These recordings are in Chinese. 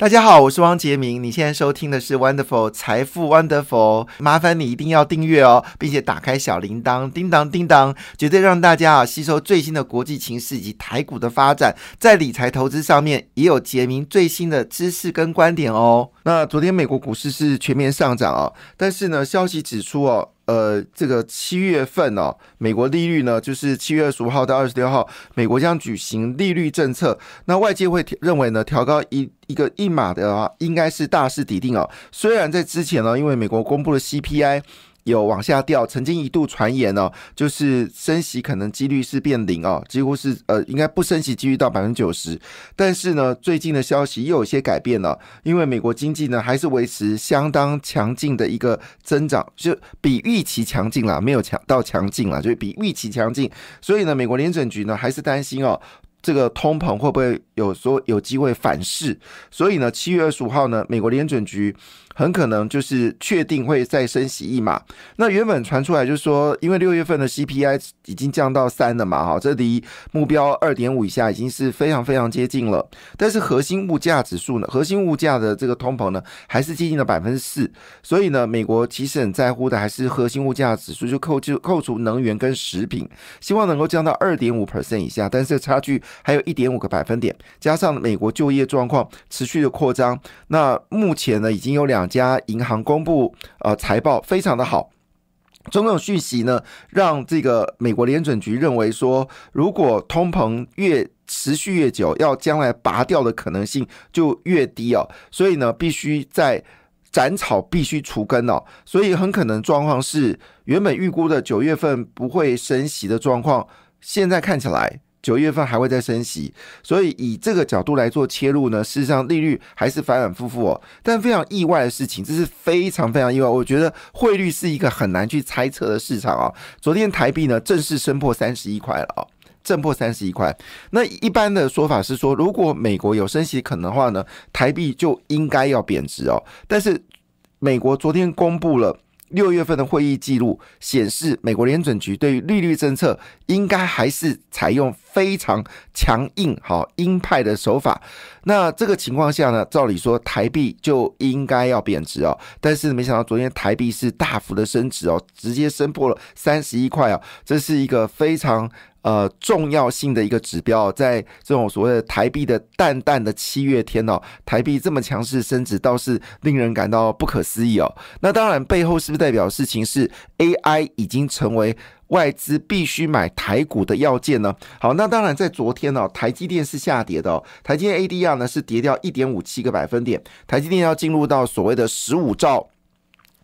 大家好，我是汪杰明。你现在收听的是 Wonderful 财富 Wonderful，麻烦你一定要订阅哦，并且打开小铃铛，叮当叮当，绝对让大家啊吸收最新的国际情势以及台股的发展，在理财投资上面也有杰明最新的知识跟观点哦。那昨天美国股市是全面上涨哦，但是呢，消息指出哦。呃，这个七月份哦，美国利率呢，就是七月二十五号到二十六号，美国将举行利率政策。那外界会认为呢，调高一一个一码的话，应该是大势已定哦。虽然在之前呢，因为美国公布了 CPI。有往下掉，曾经一度传言呢，就是升息可能几率是变零哦，几乎是呃应该不升息几率到百分之九十。但是呢，最近的消息又有些改变了，因为美国经济呢还是维持相当强劲的一个增长，就比预期强劲了，没有强到强劲了，就比预期强劲。所以呢，美国联准局呢还是担心哦。这个通膨会不会有说有机会反噬？所以呢，七月二十五号呢，美国联准局很可能就是确定会再升息一码。那原本传出来就是说，因为六月份的 CPI 已经降到三了嘛，哈，这离目标二点五以下已经是非常非常接近了。但是核心物价指数呢，核心物价的这个通膨呢，还是接近了百分之四。所以呢，美国其实很在乎的还是核心物价指数，就扣就扣除能源跟食品，希望能够降到二点五 percent 以下。但是差距。还有一点五个百分点，加上美国就业状况持续的扩张，那目前呢已经有两家银行公布呃财报非常的好，种种讯息呢让这个美国联准局认为说，如果通膨越持续越久，要将来拔掉的可能性就越低哦，所以呢必须在斩草必须除根哦，所以很可能状况是原本预估的九月份不会升息的状况，现在看起来。九月份还会再升息，所以以这个角度来做切入呢，事实上利率还是反反复复哦。但非常意外的事情，这是非常非常意外。我觉得汇率是一个很难去猜测的市场啊。昨天台币呢正式升破三十一块了啊，正破三十一块。那一般的说法是说，如果美国有升息可能的话呢，台币就应该要贬值哦。但是美国昨天公布了。六月份的会议记录显示，美国联准局对于利率政策应该还是采用非常强硬、好鹰派的手法。那这个情况下呢，照理说台币就应该要贬值哦。但是没想到昨天台币是大幅的升值哦，直接升破了三十一块哦，这是一个非常。呃，重要性的一个指标，在这种所谓的台币的淡淡的七月天哦，台币这么强势升值，倒是令人感到不可思议哦。那当然，背后是不是代表事情是 AI 已经成为外资必须买台股的要件呢？好，那当然，在昨天呢，台积电是下跌的哦，台积电 ADR 呢是跌掉一点五七个百分点，台积电要进入到所谓的十五兆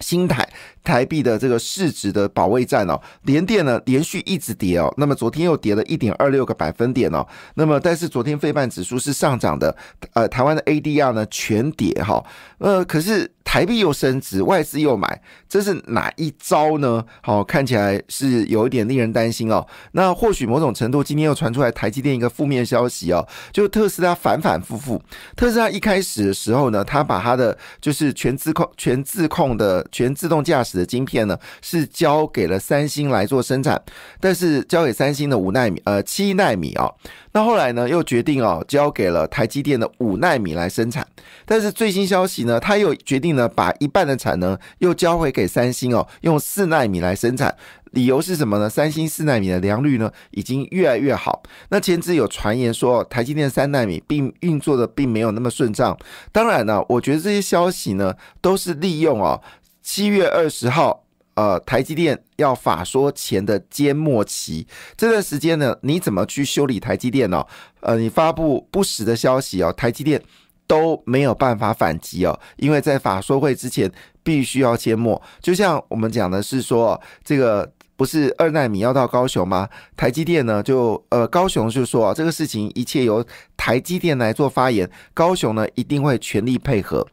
新台。台币的这个市值的保卫战哦，连电呢连续一直跌哦，那么昨天又跌了一点二六个百分点哦，那么但是昨天费半指数是上涨的，呃，台湾的 ADR 呢全跌哈，呃，可是台币又升值，外资又买，这是哪一招呢？好，看起来是有一点令人担心哦。那或许某种程度，今天又传出来台积电一个负面消息哦，就特斯拉反反复复，特斯拉一开始的时候呢，他把他的就是全自控、全自控的全自动驾驶。的晶片呢，是交给了三星来做生产，但是交给三星的五纳米，呃，七纳米啊。那后来呢，又决定哦，交给了台积电的五纳米来生产。但是最新消息呢，他又决定呢，把一半的产能又交回给三星哦，用四纳米来生产。理由是什么呢？三星四纳米的良率呢，已经越来越好。那前次有传言说，台积电三纳米并运作的并没有那么顺畅。当然呢，我觉得这些消息呢，都是利用哦。七月二十号，呃，台积电要法说前的缄默期这段时间呢，你怎么去修理台积电呢？呃，你发布不实的消息哦，台积电都没有办法反击哦，因为在法说会之前必须要缄默。就像我们讲的是说，这个不是二奈米要到高雄吗？台积电呢，就呃，高雄就说这个事情一切由台积电来做发言，高雄呢一定会全力配合。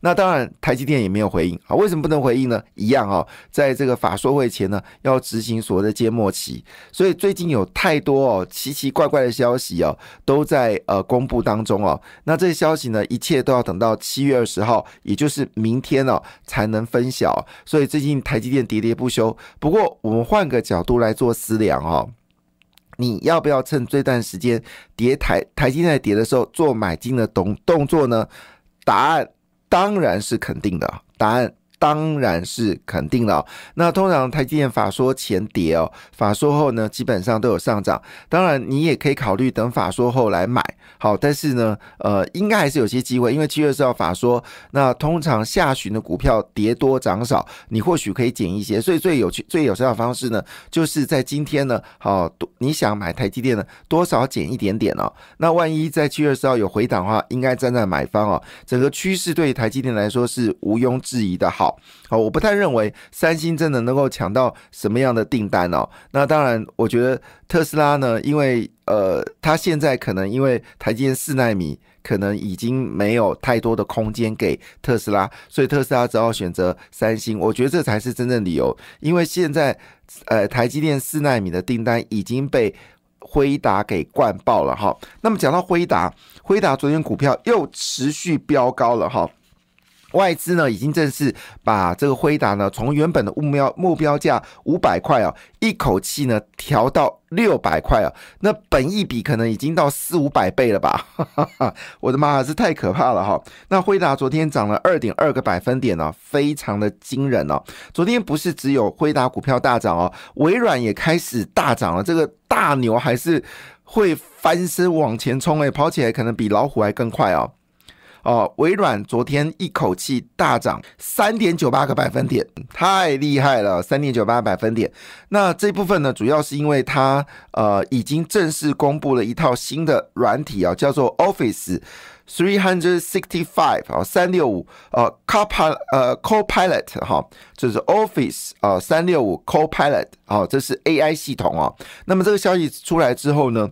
那当然，台积电也没有回应啊。为什么不能回应呢？一样啊，在这个法说会前呢，要执行所谓的缄默期。所以最近有太多哦奇奇怪怪的消息哦，都在呃公布当中哦。那这些消息呢，一切都要等到七月二十号，也就是明天哦，才能分晓。所以最近台积电喋喋不休。不过我们换个角度来做思量哦，你要不要趁这段时间跌台台积电跌的时候做买进的动动作呢？答案当然是肯定的，答案。当然是肯定了。那通常台积电法说前跌哦，法说后呢，基本上都有上涨。当然，你也可以考虑等法说后来买。好，但是呢，呃，应该还是有些机会，因为七月四号法说，那通常下旬的股票跌多涨少，你或许可以减一些。所以最有趣、最有效的方式呢，就是在今天呢，好，你想买台积电呢，多少减一点点哦。那万一在七月四号有回档的话，应该站在买方哦。整个趋势对于台积电来说是毋庸置疑的好。好，我不太认为三星真的能够抢到什么样的订单哦。那当然，我觉得特斯拉呢，因为呃，它现在可能因为台积电四纳米可能已经没有太多的空间给特斯拉，所以特斯拉只好选择三星。我觉得这才是真正理由，因为现在呃，台积电四纳米的订单已经被辉达给灌爆了哈。那么讲到辉达，辉达昨天股票又持续飙高了哈。外资呢已经正式把这个辉达呢从原本的目标目标价五百块啊，一口气呢调到六百块啊，那本益比可能已经到四五百倍了吧？哈哈哈我的妈，这太可怕了哈！那辉达昨天涨了二点二个百分点呢，非常的惊人哦。昨天不是只有辉达股票大涨哦，微软也开始大涨了。这个大牛还是会翻身往前冲哎，跑起来可能比老虎还更快哦。哦，微软昨天一口气大涨三点九八个百分点，太厉害了，三点九八百分点。那这部分呢，主要是因为它呃已经正式公布了一套新的软体啊，叫做 Office Three Hundred Sixty Five 啊，三六五呃 Copilot 呃 Copilot 哈，就是 Office 啊三六五 Copilot 啊，这是 AI 系统哦。那么这个消息出来之后呢？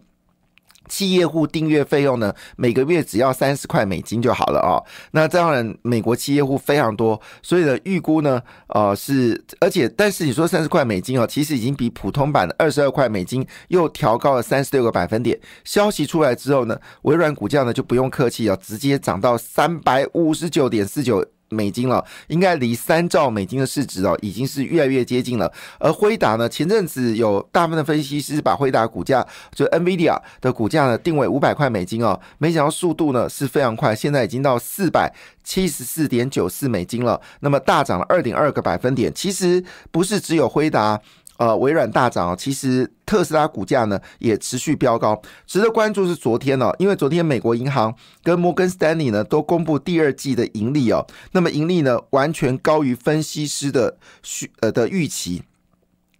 企业户订阅费用呢，每个月只要三十块美金就好了啊。那当然，美国企业户非常多，所以呢，预估呢，呃，是而且，但是你说三十块美金哦，其实已经比普通版的二十二块美金又调高了三十六个百分点。消息出来之后呢，微软股价呢就不用客气啊，直接涨到三百五十九点四九。美金了，应该离三兆美金的市值哦，已经是越来越接近了。而辉达呢，前阵子有大部分的分析师把辉达股价，就 NVIDIA 的股价呢定为五百块美金哦，没想到速度呢是非常快，现在已经到四百七十四点九四美金了，那么大涨了二点二个百分点。其实不是只有辉达。呃，微软大涨哦，其实特斯拉股价呢也持续飙高。值得关注是昨天呢，因为昨天美国银行跟摩根斯丹利呢都公布第二季的盈利哦，那么盈利呢完全高于分析师的预呃的预期，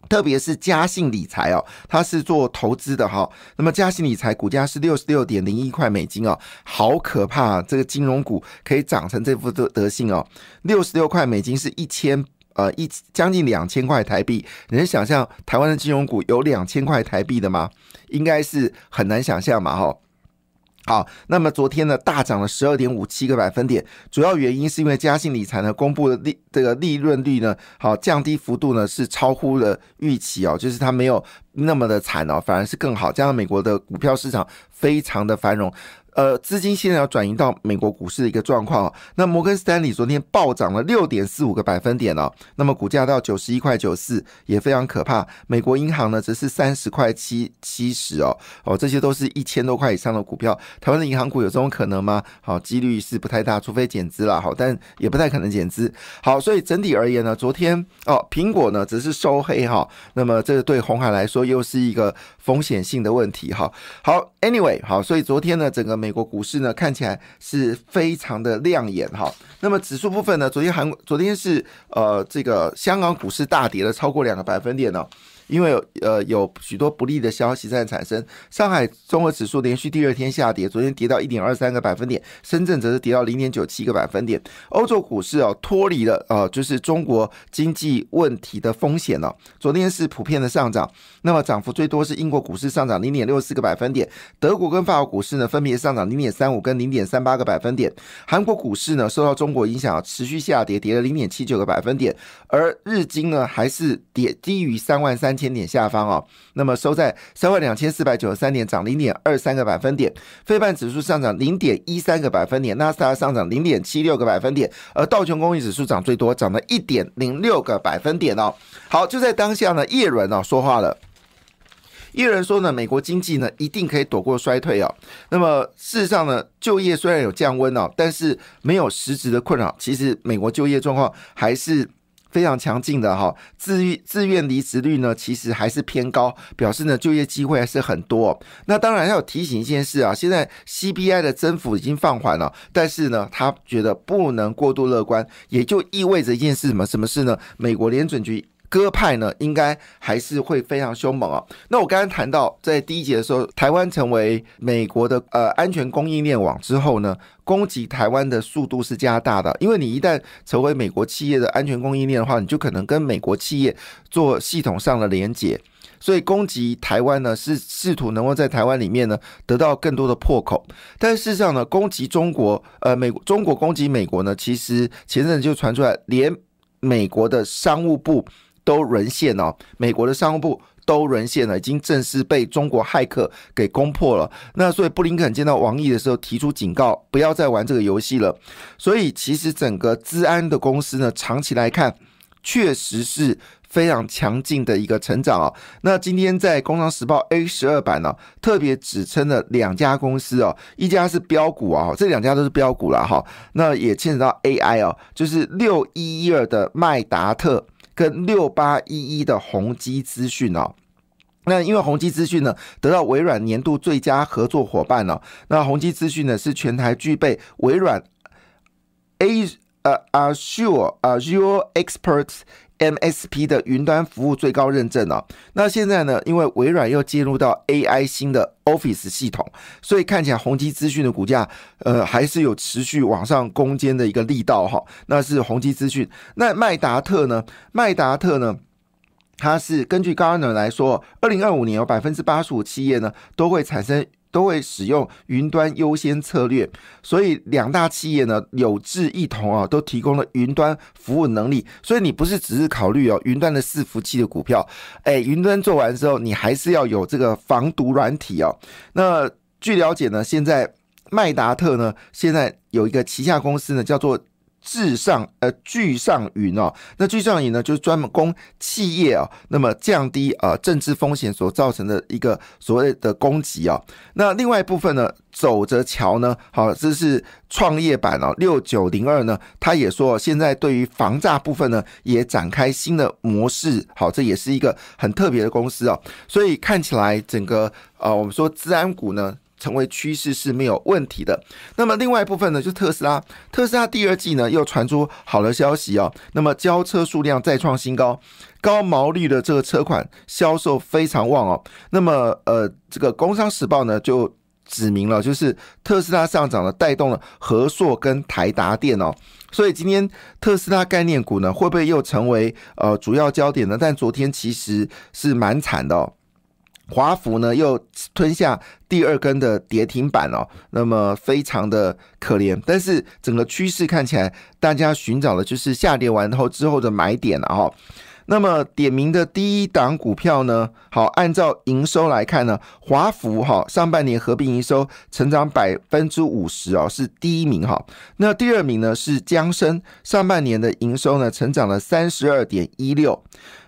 特别是嘉信理财哦，它是做投资的哈，那么嘉信理财股价是六十六点零一块美金哦，好可怕，这个金融股可以涨成这副德德性哦，六十六块美金是一千。呃，一将近两千块台币，你能想象台湾的金融股有两千块台币的吗？应该是很难想象嘛，哈。好，那么昨天呢，大涨了十二点五七个百分点，主要原因是因为嘉信理财呢公布的利这个利润率呢，好降低幅度呢是超乎了预期哦，就是它没有那么的惨哦，反而是更好，加上美国的股票市场非常的繁荣。呃，资金现在要转移到美国股市的一个状况那摩根斯丹利昨天暴涨了六点四五个百分点哦，那么股价到九十一块九四也非常可怕。美国银行呢则是三十块七七十哦哦，这些都是一千多块以上的股票。台湾的银行股有这种可能吗？好，几率是不太大，除非减资了。好，但也不太可能减资。好，所以整体而言呢，昨天哦，苹果呢只是收黑哈，那么这个对红海来说又是一个风险性的问题哈。好，Anyway，好，所以昨天呢整个。美国股市呢看起来是非常的亮眼哈，那么指数部分呢，昨天韩昨天是呃这个香港股市大跌了超过两个百分点呢。因为呃有许多不利的消息在产生，上海综合指数连续第二天下跌，昨天跌到一点二三个百分点，深圳则是跌到零点九七个百分点。欧洲股市哦脱离了呃就是中国经济问题的风险了，昨天是普遍的上涨，那么涨幅最多是英国股市上涨零点六四个百分点，德国跟法国股市呢分别上涨零点三五跟零点三八个百分点，韩国股市呢受到中国影响啊持续下跌，跌了零点七九个百分点，而日经呢还是跌低于三万三。千点下方哦，那么收在三万两千四百九十三点，涨零点二三个百分点。非半指数上涨零点一三个百分点，纳斯达上涨零点七六个百分点，而道琼工业指数涨最多，涨了一点零六个百分点哦。好，就在当下呢，叶伦哦说话了。也有人说呢，美国经济呢一定可以躲过衰退哦。那么事实上呢，就业虽然有降温哦，但是没有实质的困扰。其实美国就业状况还是。非常强劲的哈，自愿自愿离职率呢，其实还是偏高，表示呢就业机会还是很多。那当然要提醒一件事啊，现在 CBI 的增幅已经放缓了，但是呢，他觉得不能过度乐观，也就意味着一件事什么？什么事呢？美国联准局。鸽派呢，应该还是会非常凶猛啊。那我刚刚谈到，在第一节的时候，台湾成为美国的呃安全供应链网之后呢，攻击台湾的速度是加大的。因为你一旦成为美国企业的安全供应链的话，你就可能跟美国企业做系统上的连接，所以攻击台湾呢，是试图能够在台湾里面呢得到更多的破口。但事实上呢，攻击中国，呃，美中国攻击美国呢，其实前阵就传出来，连美国的商务部。都沦陷哦，美国的商务部都沦陷了，已经正式被中国骇客给攻破了。那所以布林肯见到王毅的时候提出警告，不要再玩这个游戏了。所以其实整个资安的公司呢，长期来看确实是非常强劲的一个成长啊。那今天在《工商时报》A 十二版呢，特别指称了两家公司哦，一家是标股啊，这两家都是标股了哈。那也牵扯到 AI 哦，就是六一一二的麦达特。跟六八一一的宏基资讯哦，那因为宏基资讯呢得到微软年度最佳合作伙伴哦，那宏基资讯呢是全台具备微软 A 呃 Azure Azure Experts MSP 的云端服务最高认证哦。那现在呢，因为微软又进入到 AI 新的 Office 系统，所以看起来宏基资讯的股价呃还是有持续往上攻坚的一个力道哈。那是宏基资讯，那麦达特呢？麦达特呢？它是根据高安伦来说，二零二五年有百分之八十五企业呢都会产生。都会使用云端优先策略，所以两大企业呢有志一同啊，都提供了云端服务能力。所以你不是只是考虑哦云端的伺服器的股票，哎，云端做完之后，你还是要有这个防毒软体哦。那据了解呢，现在麦达特呢现在有一个旗下公司呢叫做。至上呃聚上云哦，那聚上云呢，就是专门供企业啊，那么降低呃政治风险所造成的一个所谓的攻击啊。那另外一部分呢，走着瞧呢，好，这是创业板哦，六九零二呢，他也说现在对于防诈部分呢，也展开新的模式，好，这也是一个很特别的公司哦。所以看起来整个呃，我们说治安股呢。成为趋势是没有问题的。那么另外一部分呢，就是特斯拉。特斯拉第二季呢又传出好的消息哦。那么交车数量再创新高，高毛利的这个车款销售非常旺哦。那么呃，这个工商时报呢就指明了，就是特斯拉上涨呢带动了和硕跟台达电哦。所以今天特斯拉概念股呢会不会又成为呃主要焦点呢？但昨天其实是蛮惨的哦。华孚呢又吞下第二根的跌停板哦，那么非常的可怜。但是整个趋势看起来，大家寻找的就是下跌完后之后的买点了哈。那么点名的第一档股票呢，好，按照营收来看呢，华孚哈上半年合并营收成长百分之五十哦，是第一名哈。那第二名呢是江生，上半年的营收呢成长了三十二点一六。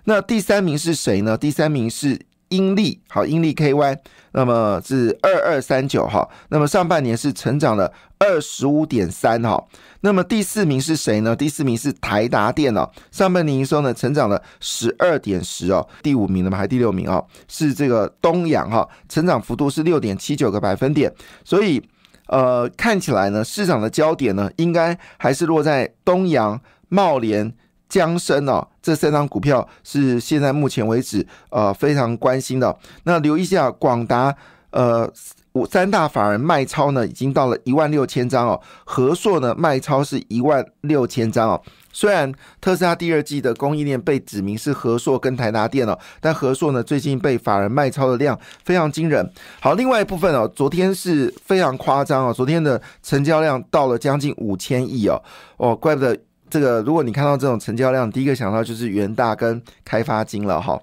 那第三名是谁呢？第三名是。英利好，英利 KY，那么是二二三九哈，那么上半年是成长了二十五点三哈，那么第四名是谁呢？第四名是台达电哦，上半年营收呢成长了十二点十哦，第五名的嘛，还第六名哦，是这个东阳哈，成长幅度是六点七九个百分点，所以呃看起来呢，市场的焦点呢应该还是落在东阳、茂联。江生哦，这三张股票是现在目前为止呃非常关心的。那留意一下，广达呃五三大法人卖超呢，已经到了一万六千张哦。和硕呢卖超是一万六千张哦。虽然特斯拉第二季的供应链被指明是和硕跟台达电了，但和硕呢最近被法人卖超的量非常惊人。好，另外一部分哦，昨天是非常夸张哦，昨天的成交量到了将近五千亿哦，哦，怪不得。这个，如果你看到这种成交量，第一个想到就是元大跟开发金了哈。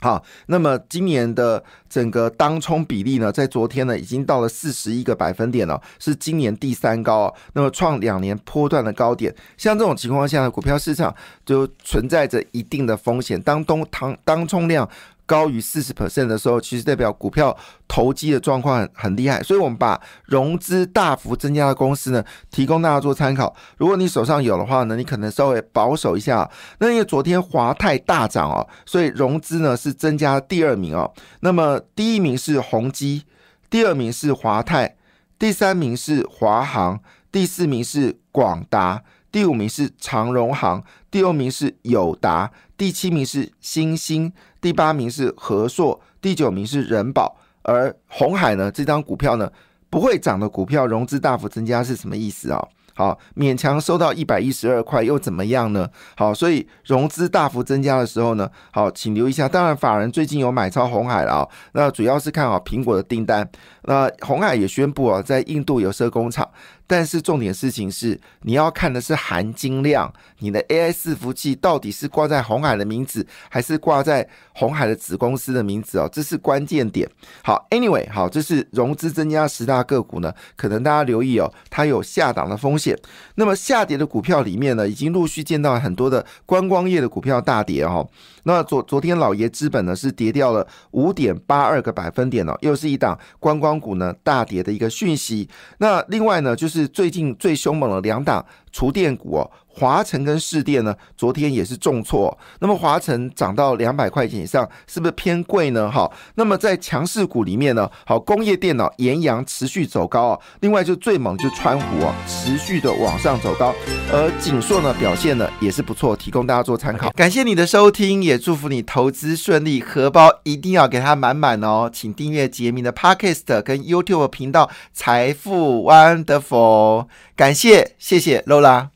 好，那么今年的整个当冲比例呢，在昨天呢已经到了四十一个百分点了，是今年第三高，那么创两年波段的高点。像这种情况下，股票市场就存在着一定的风险。当东当当冲量高于四十 percent 的时候，其实代表股票投机的状况很很厉害，所以我们把融资大幅增加的公司呢，提供大家做参考。如果你手上有的话呢，你可能稍微保守一下。那因为昨天华泰大涨哦，所以融资呢是增加第二名哦。那么第一名是宏基，第二名是华泰，第三名是华航，第四名是广达，第五名是长荣航，第六名是友达，第七名是新兴。第八名是和硕，第九名是人保，而红海呢？这张股票呢不会涨的股票，融资大幅增加是什么意思啊？好，勉强收到一百一十二块又怎么样呢？好，所以融资大幅增加的时候呢，好，请留意一下。当然，法人最近有买超红海了啊，那主要是看好苹果的订单。那红海也宣布啊，在印度有设工厂。但是重点事情是，你要看的是含金量，你的 AI 伺服器到底是挂在红海的名字，还是挂在红海的子公司的名字哦，这是关键点。好，Anyway，好，这是融资增加十大个股呢，可能大家留意哦，它有下档的风险。那么下跌的股票里面呢，已经陆续见到很多的观光业的股票大跌哦。那昨昨天老爷资本呢是跌掉了五点八二个百分点哦，又是一档观光股呢大跌的一个讯息。那另外呢，就是最近最凶猛的两档厨电股哦。华晨跟市电呢，昨天也是重挫。那么华晨涨到两百块钱以上，是不是偏贵呢？好，那么在强势股里面呢，好，工业电脑延阳持续走高啊。另外就最猛就川湖啊，持续的往上走高。而锦硕呢表现呢也是不错，提供大家做参考。感谢你的收听，也祝福你投资顺利，荷包一定要给它满满哦。请订阅杰明的 Podcast 跟 YouTube 频道财富 Wonderful。感谢，谢谢 Lola。